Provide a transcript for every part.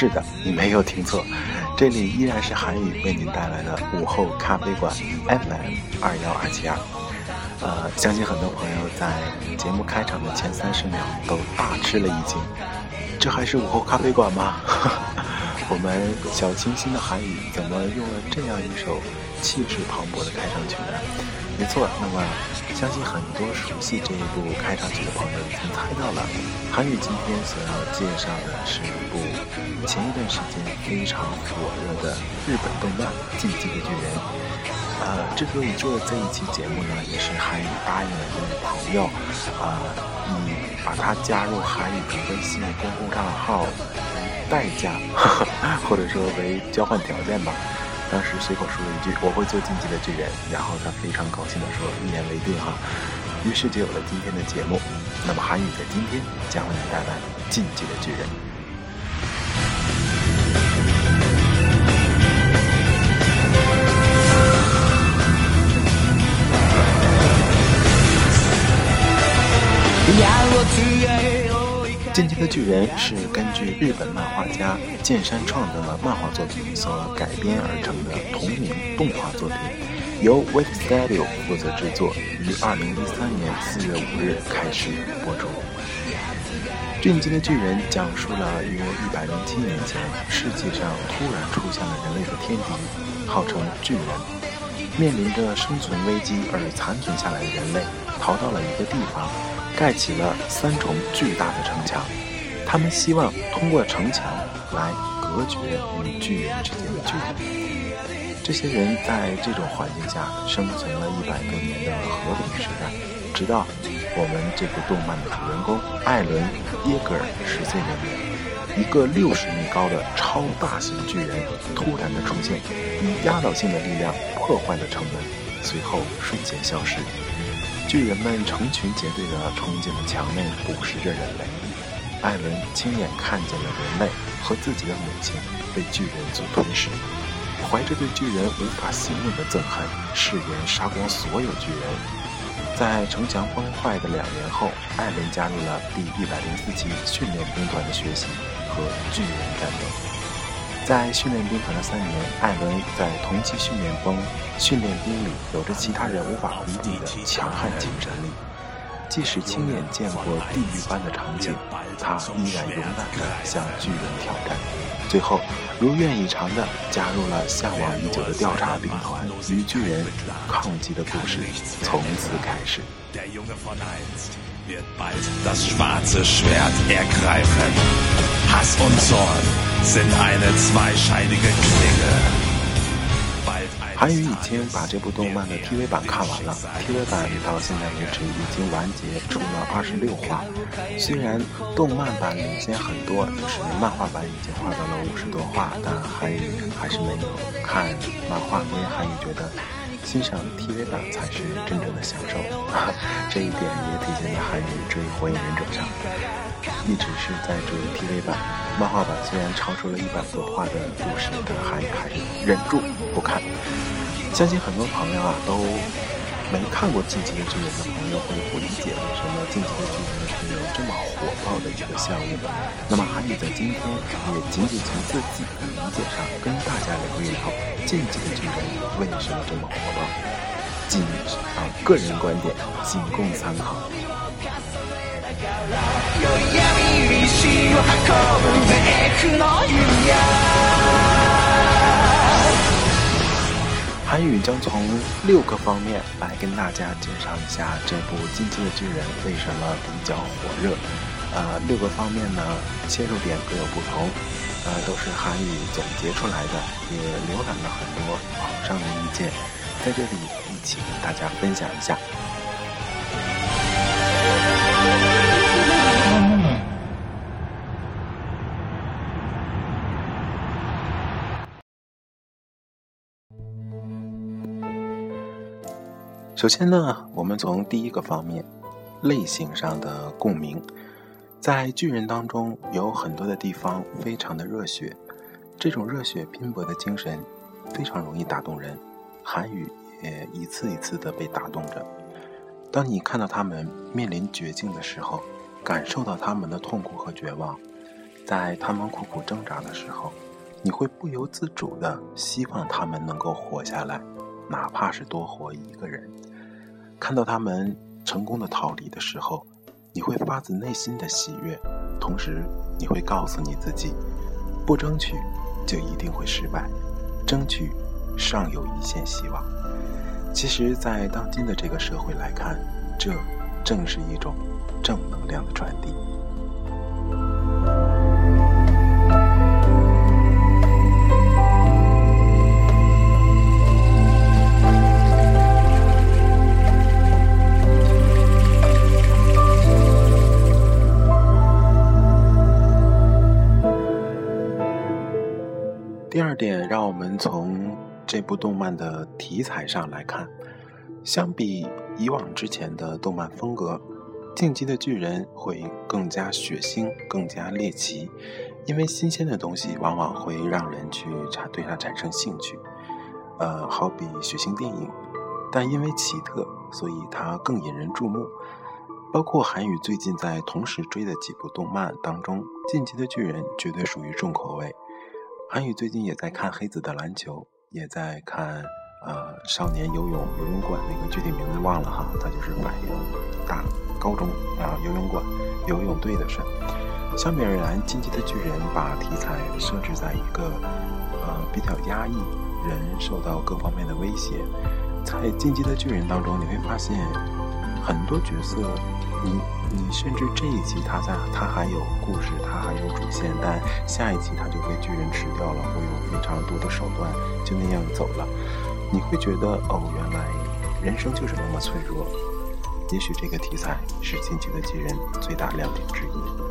是的，你没有听错，这里依然是韩语为您带来的午后咖啡馆 FM 二幺二七二。呃，相信很多朋友在节目开场的前三十秒都大吃了一惊，这还是午后咖啡馆吗？我们小清新的韩语怎么用了这样一首气势磅礴的开场曲呢？没错，那么相信很多熟悉这一部开场曲的朋友已经猜到了，韩语今天所要介绍的是一部前一段时间非常火热的日本动漫《进击的巨人》。呃，之所以做这一期节目呢，也是韩语答应了一位朋友，呃，以把他加入韩语的微信公共账号为。代价，或者说为交换条件吧。当时随口说了一句：“我会做进击的巨人。”然后他非常高兴地说：“一言为定哈。”于是就有了今天的节目。那么韩宇在今天将为你带来进击的巨人。进击的巨人是根据日本漫画家剑山创的漫画作品所改编而成的同名动画作品，由 Wit Studio 负责制作，于二零一三年四月五日开始播出。进击的巨人讲述了约一百零七年前，世界上突然出现了人类的天敌，号称巨人，面临着生存危机而残存下来的人类，逃到了一个地方。盖起了三重巨大的城墙，他们希望通过城墙来隔绝与巨人之间的距离。这些人在这种环境下生存了一百多年的和平时代，直到我们这部动漫的主人公艾伦·耶格尔十岁那年，一个六十米高的超大型巨人突然的出现，以压倒性的力量破坏了城门，随后瞬间消失。巨人们成群结队地冲进了墙内，捕食着人类。艾伦亲眼看见了人类和自己的母亲被巨人所吞噬，怀着对巨人无法形容的憎恨，誓言杀光所有巨人。在城墙崩坏的两年后，艾伦加入了第一百零四期训练兵团的学习和巨人战斗。在训练兵团的三年，艾伦在同期训练中，训练兵里有着其他人无法比拟的强悍精神力。即使亲眼见过地狱般的场景，他依然勇敢地向巨人挑战。最后，如愿以偿地加入了向往已久的调查兵团，与巨人抗击的故事从此开始。韩宇已经把这部动漫的 TV 版看完了，TV 版到现在为止已经完结出了二十六话。虽然动漫版领先很多，就是漫画版已经画到了五十多话，但韩宇还是没有看。漫画，因为韩宇觉得欣赏 TV 版才是真正的享受。这一点也体现在韩宇追《火影忍者》上，一直是在追 TV 版。漫画版虽然超出了一百多话的故事，但韩语还是忍住不看。相信很多朋友啊都没看过《进击的巨人》的朋友会不理解为什么《进击的巨人》会有这么火爆的一个项目。那么韩宇在今天也仅仅从自己的理解上跟大家聊一聊《进击的巨人》为什么这么火爆，仅啊个人观点，仅供参考。韩宇将从六个方面来跟大家介绍一下这部《进击的巨人》为什么比较火热。呃，六个方面呢，切入点各有不同，呃，都是韩宇总结出来的，也浏览了很多网上的意见，在这里一起跟大家分享一下。首先呢，我们从第一个方面，类型上的共鸣，在巨人当中有很多的地方非常的热血，这种热血拼搏的精神非常容易打动人，韩语也一次一次的被打动着。当你看到他们面临绝境的时候，感受到他们的痛苦和绝望，在他们苦苦挣扎的时候，你会不由自主的希望他们能够活下来，哪怕是多活一个人。看到他们成功的逃离的时候，你会发自内心的喜悦，同时你会告诉你自己，不争取就一定会失败，争取尚有一线希望。其实，在当今的这个社会来看，这正是一种正能量的传递。第二点，让我们从这部动漫的题材上来看，相比以往之前的动漫风格，《进击的巨人》会更加血腥、更加猎奇，因为新鲜的东西往往会让人去产对它产生兴趣。呃，好比血腥电影，但因为奇特，所以它更引人注目。包括韩宇最近在同时追的几部动漫当中，《进击的巨人》绝对属于重口味。韩宇最近也在看《黑子的篮球》，也在看呃《少年游泳游泳馆》，那个具体名字忘了哈，他就是反映大高中啊游泳馆游泳队的事。相比而言，《进击的巨人》把题材设置在一个呃比较压抑，人受到各方面的威胁。在《进击的巨人》当中，你会发现很多角色。你你甚至这一集他在他还有故事，他还有主线，但下一集他就被巨人吃掉了，会用非常多的手段就那样走了。你会觉得哦，原来人生就是那么脆弱。也许这个题材是《近期的巨人》最大亮点之一。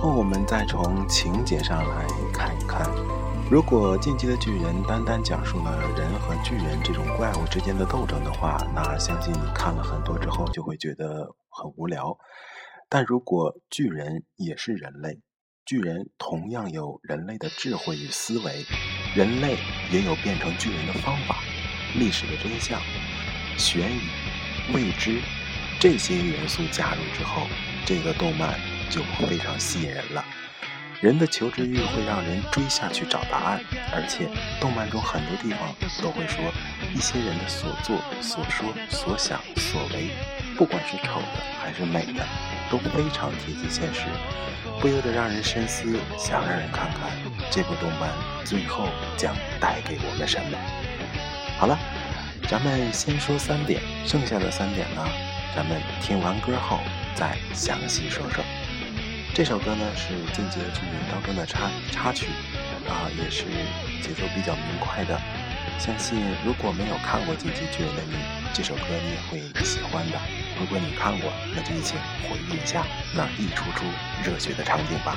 后我们再从情节上来看一看，如果《进击的巨人》单单讲述了人和巨人这种怪物之间的斗争的话，那相信你看了很多之后就会觉得很无聊。但如果巨人也是人类，巨人同样有人类的智慧与思维，人类也有变成巨人的方法，历史的真相、悬疑、未知这些元素加入之后，这个动漫。就非常吸引人了。人的求知欲会让人追下去找答案，而且动漫中很多地方都会说一些人的所作、所说、所想、所为，不管是丑的还是美的，都非常贴近现实，不由得让人深思，想让人看看这部动漫最后将带给我们什么。好了，咱们先说三点，剩下的三点呢，咱们听完歌后再详细说说。这首歌呢是《进阶剧》当中的插插曲，啊，也是节奏比较明快的。相信如果没有看过《进击巨人》的你，这首歌你也会喜欢的。如果你看过，那就一起回忆一下那一出出热血的场景吧。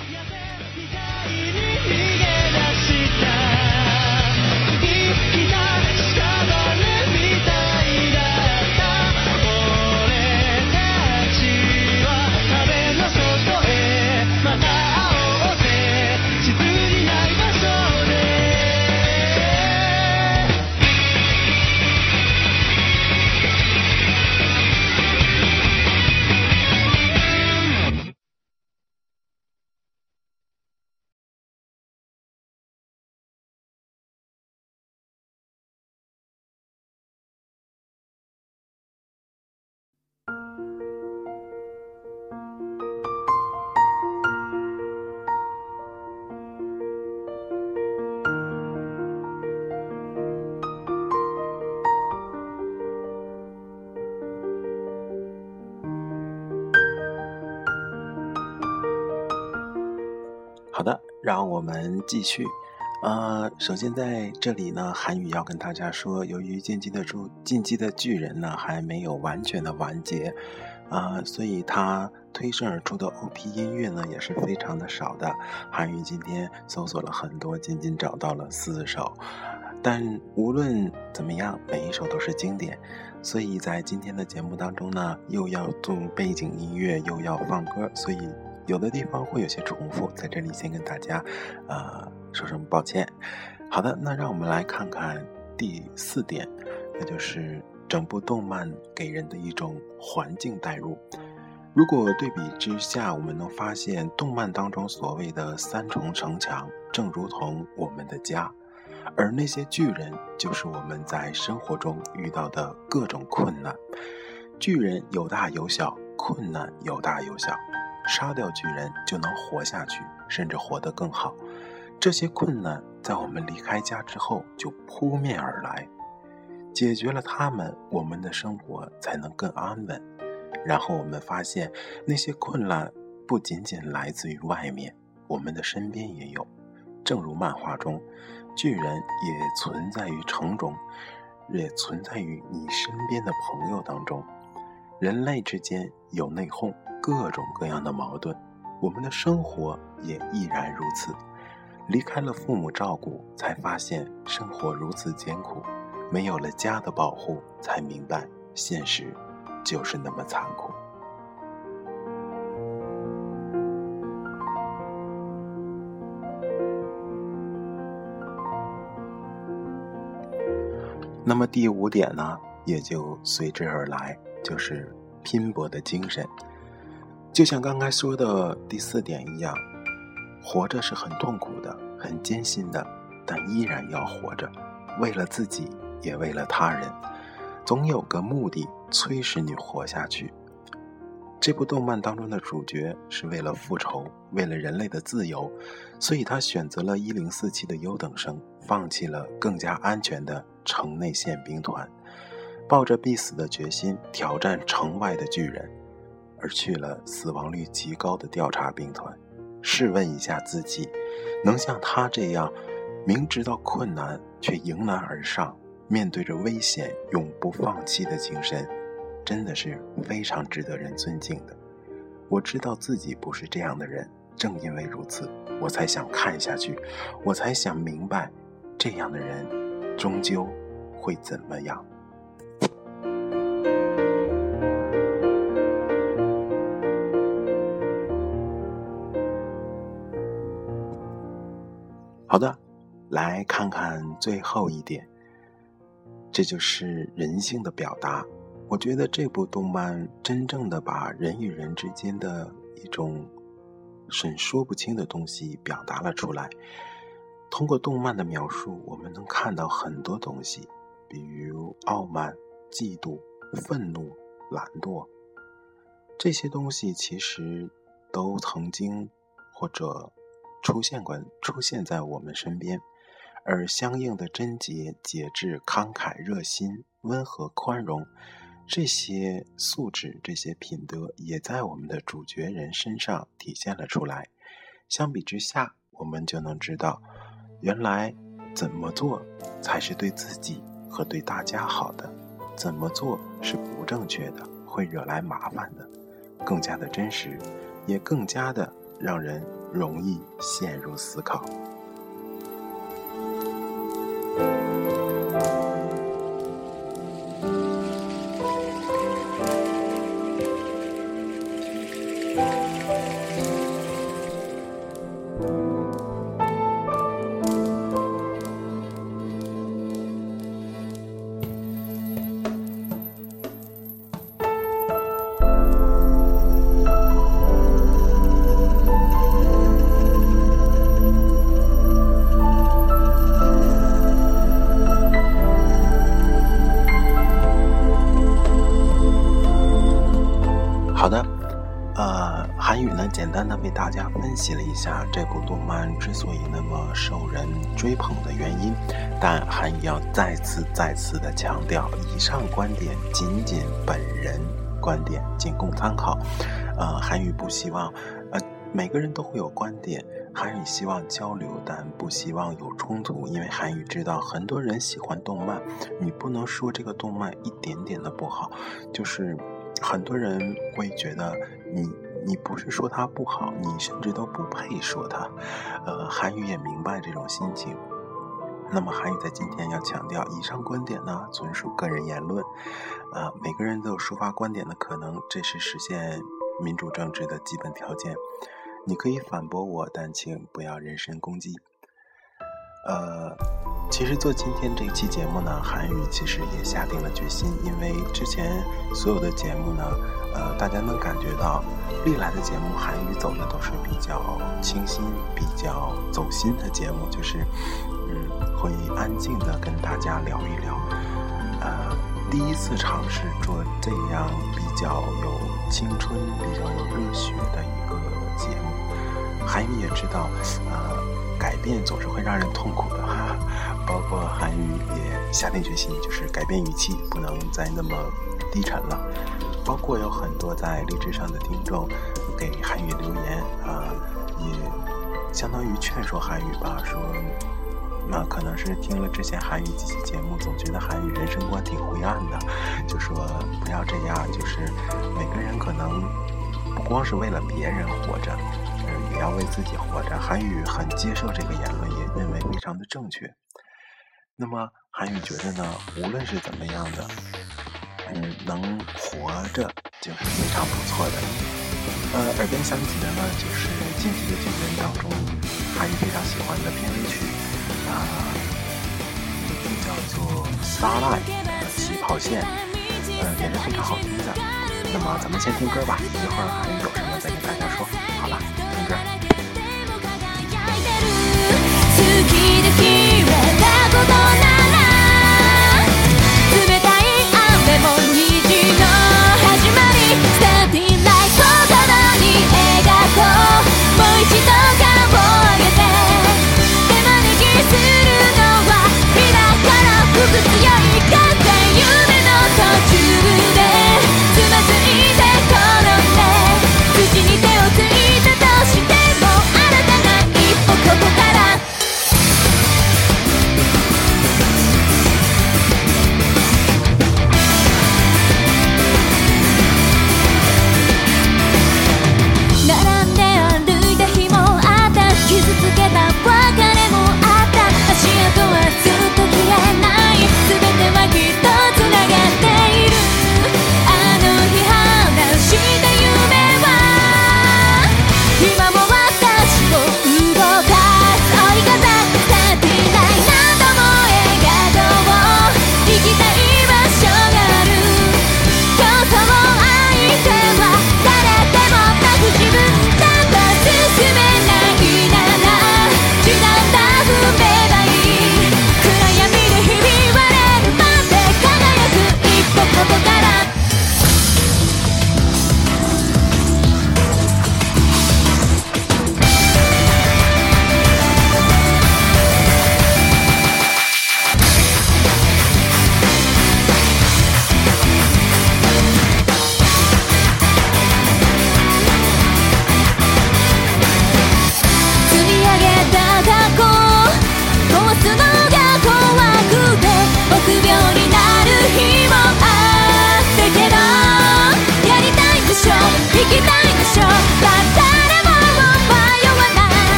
让我们继续。呃，首先在这里呢，韩语要跟大家说，由于进击的猪进击的巨人呢还没有完全的完结，啊，所以它推生而出的 OP 音乐呢也是非常的少的。韩语今天搜索了很多，仅仅找到了四首，但无论怎么样，每一首都是经典。所以在今天的节目当中呢，又要做背景音乐，又要放歌，所以。有的地方会有些重复，在这里先跟大家，呃，说声抱歉。好的，那让我们来看看第四点，那就是整部动漫给人的一种环境代入。如果对比之下，我们能发现动漫当中所谓的三重城墙，正如同我们的家，而那些巨人就是我们在生活中遇到的各种困难。巨人有大有小，困难有大有小，杀掉巨人就能活下去，甚至活得更好。这些困难在我们离开家之后就扑面而来，解决了他们，我们的生活才能更安稳。然后我们发现，那些困难不仅仅来自于外面，我们的身边也有。正如漫画中，巨人也存在于城中，也存在于你身边的朋友当中。人类之间有内讧，各种各样的矛盾，我们的生活也亦然如此。离开了父母照顾，才发现生活如此艰苦；没有了家的保护，才明白现实就是那么残酷。那么第五点呢，也就随之而来，就是拼搏的精神。就像刚才说的第四点一样。活着是很痛苦的，很艰辛的，但依然要活着，为了自己，也为了他人，总有个目的催使你活下去。这部动漫当中的主角是为了复仇，为了人类的自由，所以他选择了一零四七的优等生，放弃了更加安全的城内宪兵团，抱着必死的决心挑战城外的巨人，而去了死亡率极高的调查兵团。试问一下自己，能像他这样，明知道困难却迎难而上，面对着危险永不放弃的精神，真的是非常值得人尊敬的。我知道自己不是这样的人，正因为如此，我才想看下去，我才想明白，这样的人终究会怎么样。好的，来看看最后一点，这就是人性的表达。我觉得这部动漫真正的把人与人之间的一种很说不清的东西表达了出来。通过动漫的描述，我们能看到很多东西，比如傲慢、嫉妒、愤怒、懒惰，这些东西其实都曾经或者。出现过，出现在我们身边，而相应的贞洁、节制、慷慨、热心、温和、宽容，这些素质、这些品德，也在我们的主角人身上体现了出来。相比之下，我们就能知道，原来怎么做才是对自己和对大家好的，怎么做是不正确的，会惹来麻烦的，更加的真实，也更加的让人。容易陷入思考。简单的为大家分析了一下这部动漫之所以那么受人追捧的原因，但韩语要再次再次的强调，以上观点仅仅本人观点，仅供参考。呃，韩语不希望，呃，每个人都会有观点，韩语希望交流，但不希望有冲突，因为韩语知道很多人喜欢动漫，你不能说这个动漫一点点的不好，就是很多人会觉得你。你不是说他不好，你甚至都不配说他。呃，韩语也明白这种心情。那么，韩语在今天要强调，以上观点呢，纯属个人言论。啊，每个人都有抒发观点的可能，这是实现民主政治的基本条件。你可以反驳我，但请不要人身攻击。呃。其实做今天这期节目呢，韩语其实也下定了决心，因为之前所有的节目呢，呃，大家能感觉到历来的节目韩语走的都是比较清新、比较走心的节目，就是嗯，会安静的跟大家聊一聊。呃，第一次尝试做这样比较有青春、比较有热血的一个节目，韩语也知道，呃，改变总是会让人痛苦的。包括韩语也下定决心，就是改变语气，不能再那么低沉了。包括有很多在励志上的听众给韩语留言啊，也相当于劝说韩语吧，说那可能是听了之前韩语几期节目，总觉得韩语人生观挺灰暗的，就说不要这样，就是每个人可能不光是为了别人活着，嗯，也要为自己活着。韩语很接受这个言论，也认为非常的正确。那么韩宇觉得呢，无论是怎么样的，嗯，能活着就是非常不错的。呃，耳边响起的呢，就是《进击的巨人》当中韩宇非常喜欢的片尾曲，啊，名字叫做《Starlight》起跑线，呃，也是非常好听的。那么咱们先听歌吧，一会儿韩宇有什么再跟大家说。好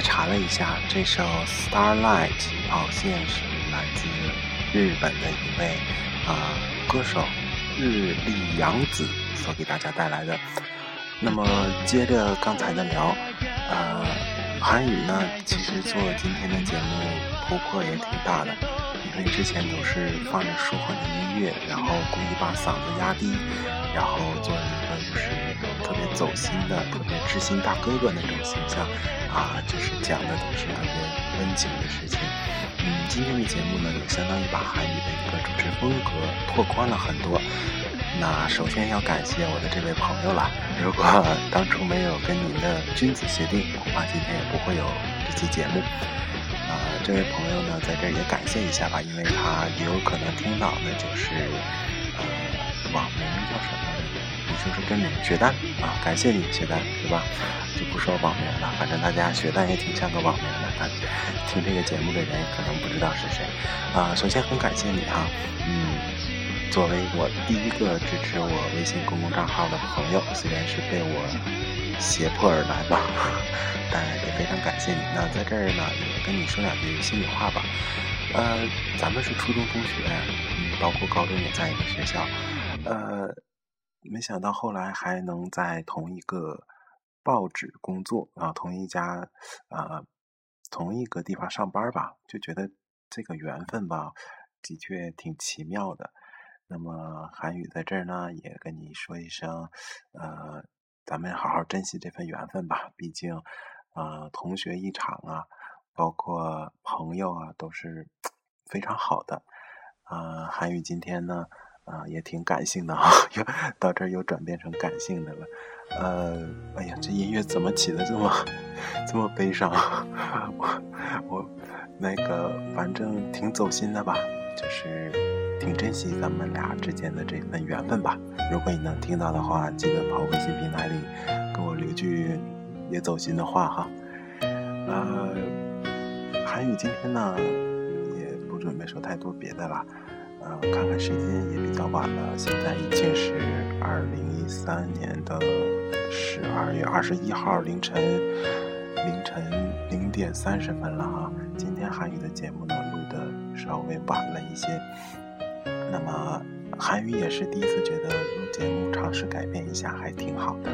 查了一下，这首《Starlight》起跑线是来自日本的一位啊歌手日立洋子所给大家带来的。那么接着刚才的聊，呃，韩语呢，其实做今天的节目突破也挺大的，因为之前都是放着舒缓的音乐，然后故意把嗓子压低，然后做一个就是特别走心的、特别知心大哥哥那种形象，啊，就是讲的都是特别温情的事情。嗯，今天的节目呢，也相当于把韩语的一个主持风格拓宽了很多。那首先要感谢我的这位朋友了。如果当初没有跟您的君子协定，恐怕今天也不会有这期节目。啊，这位朋友呢，在这儿也感谢一下吧，因为他也有可能听到的就是呃网名叫什么，就是跟你雪蛋啊，感谢你雪蛋，对吧？就不说网名了，反正大家雪蛋也挺像个网名的。听这个节目的人可能不知道是谁啊。首先很感谢你哈，嗯。作为我第一个支持我微信公共账号的朋友，虽然是被我胁迫而来吧，但也非常感谢你。那在这儿呢，也跟你说两句心里话吧。呃，咱们是初中同学，嗯，包括高中也在一个学校，呃，没想到后来还能在同一个报纸工作啊，同一家啊，同一个地方上班吧，就觉得这个缘分吧，的确挺奇妙的。那么韩宇在这儿呢，也跟你说一声，呃，咱们好好珍惜这份缘分吧。毕竟，呃，同学一场啊，包括朋友啊，都是非常好的。啊，韩宇今天呢，啊，也挺感性的啊，又到这儿又转变成感性的了。呃，哎呀，这音乐怎么起的这么这么悲伤？我我那个反正挺走心的吧，就是。挺珍惜咱们俩之间的这份缘分吧。如果你能听到的话，记得跑微信平台里给我留句也走心的话哈。呃，韩语今天呢也不准备说太多别的了。呃，看看时间也比较晚了，现在已经是二零一三年的十二月二十一号凌晨凌晨零点三十分了哈。今天韩语的节目呢录的稍微晚了一些。那么韩语也是第一次觉得录节目尝试改变一下还挺好的。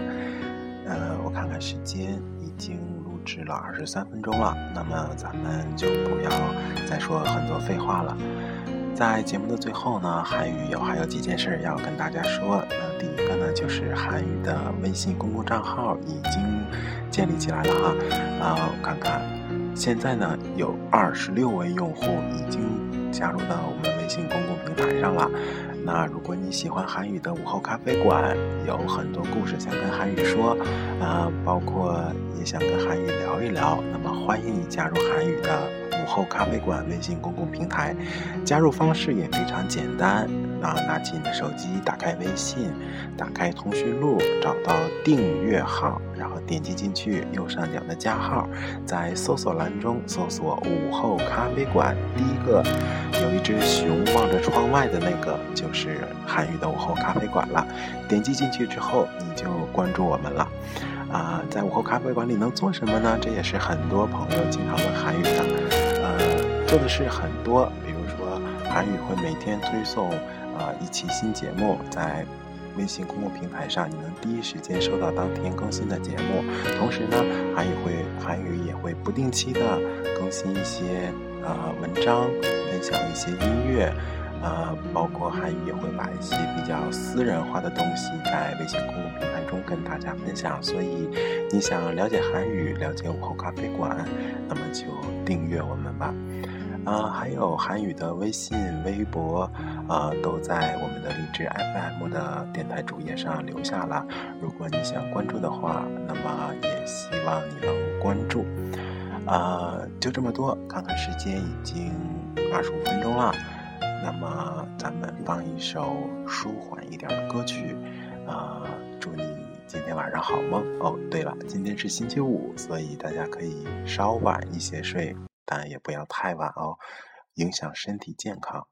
呃，我看看时间，已经录制了二十三分钟了。那么咱们就不要再说很多废话了。在节目的最后呢，韩语有还有几件事要跟大家说。那第一个呢，就是韩语的微信公共账号已经建立起来了哈。啊，我看看，现在呢有二十六位用户已经加入到我们。微信公共平台上了。那如果你喜欢韩语的午后咖啡馆，有很多故事想跟韩语说，啊，包括也想跟韩语聊一聊，那么欢迎你加入韩语的午后咖啡馆微信公共平台。加入方式也非常简单，啊，拿起你的手机，打开微信，打开通讯录，找到订阅号。然后点击进去，右上角的加号，在搜索栏中搜索“午后咖啡馆”，第一个有一只熊望着窗外的那个，就是韩语的午后咖啡馆了。点击进去之后，你就关注我们了。啊，在午后咖啡馆里能做什么呢？这也是很多朋友经常问韩语的。呃，做的事很多，比如说韩语会每天推送啊一期新节目，在。微信公共平台上，你能第一时间收到当天更新的节目。同时呢，韩语会韩语也会不定期的更新一些呃文章，分享一些音乐，呃，包括韩语也会把一些比较私人化的东西在微信公众平台中跟大家分享。所以，你想了解韩语，了解午后咖啡馆，那么就订阅我们吧。啊，还有韩语的微信、微博，啊，都在我们的荔枝 FM 的电台主页上留下了。如果你想关注的话，那么也希望你能关注。啊，就这么多，看看时间已经二十五分钟了，那么咱们放一首舒缓一点的歌曲。啊，祝你今天晚上好梦。哦，对了，今天是星期五，所以大家可以稍晚一些睡。但也不要太晚哦，影响身体健康。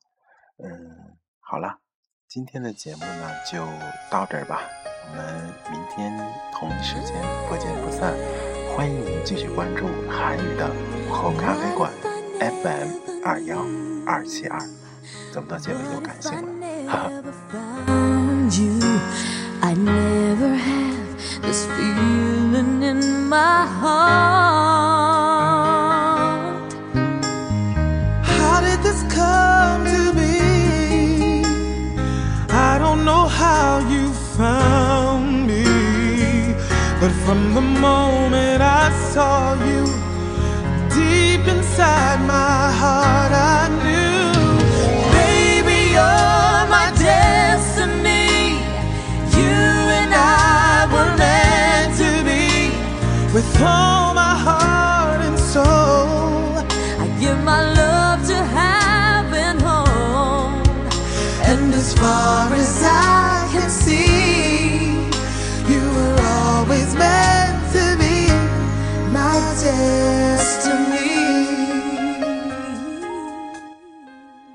嗯，好了，今天的节目呢就到这儿吧，我们明天同一时间不见不散。欢迎您继续关注韩语的午后咖啡馆 FM 二幺二七二，i never have this feeling in my heart. How did this come to be? I don't know how you found me, but from the Oh.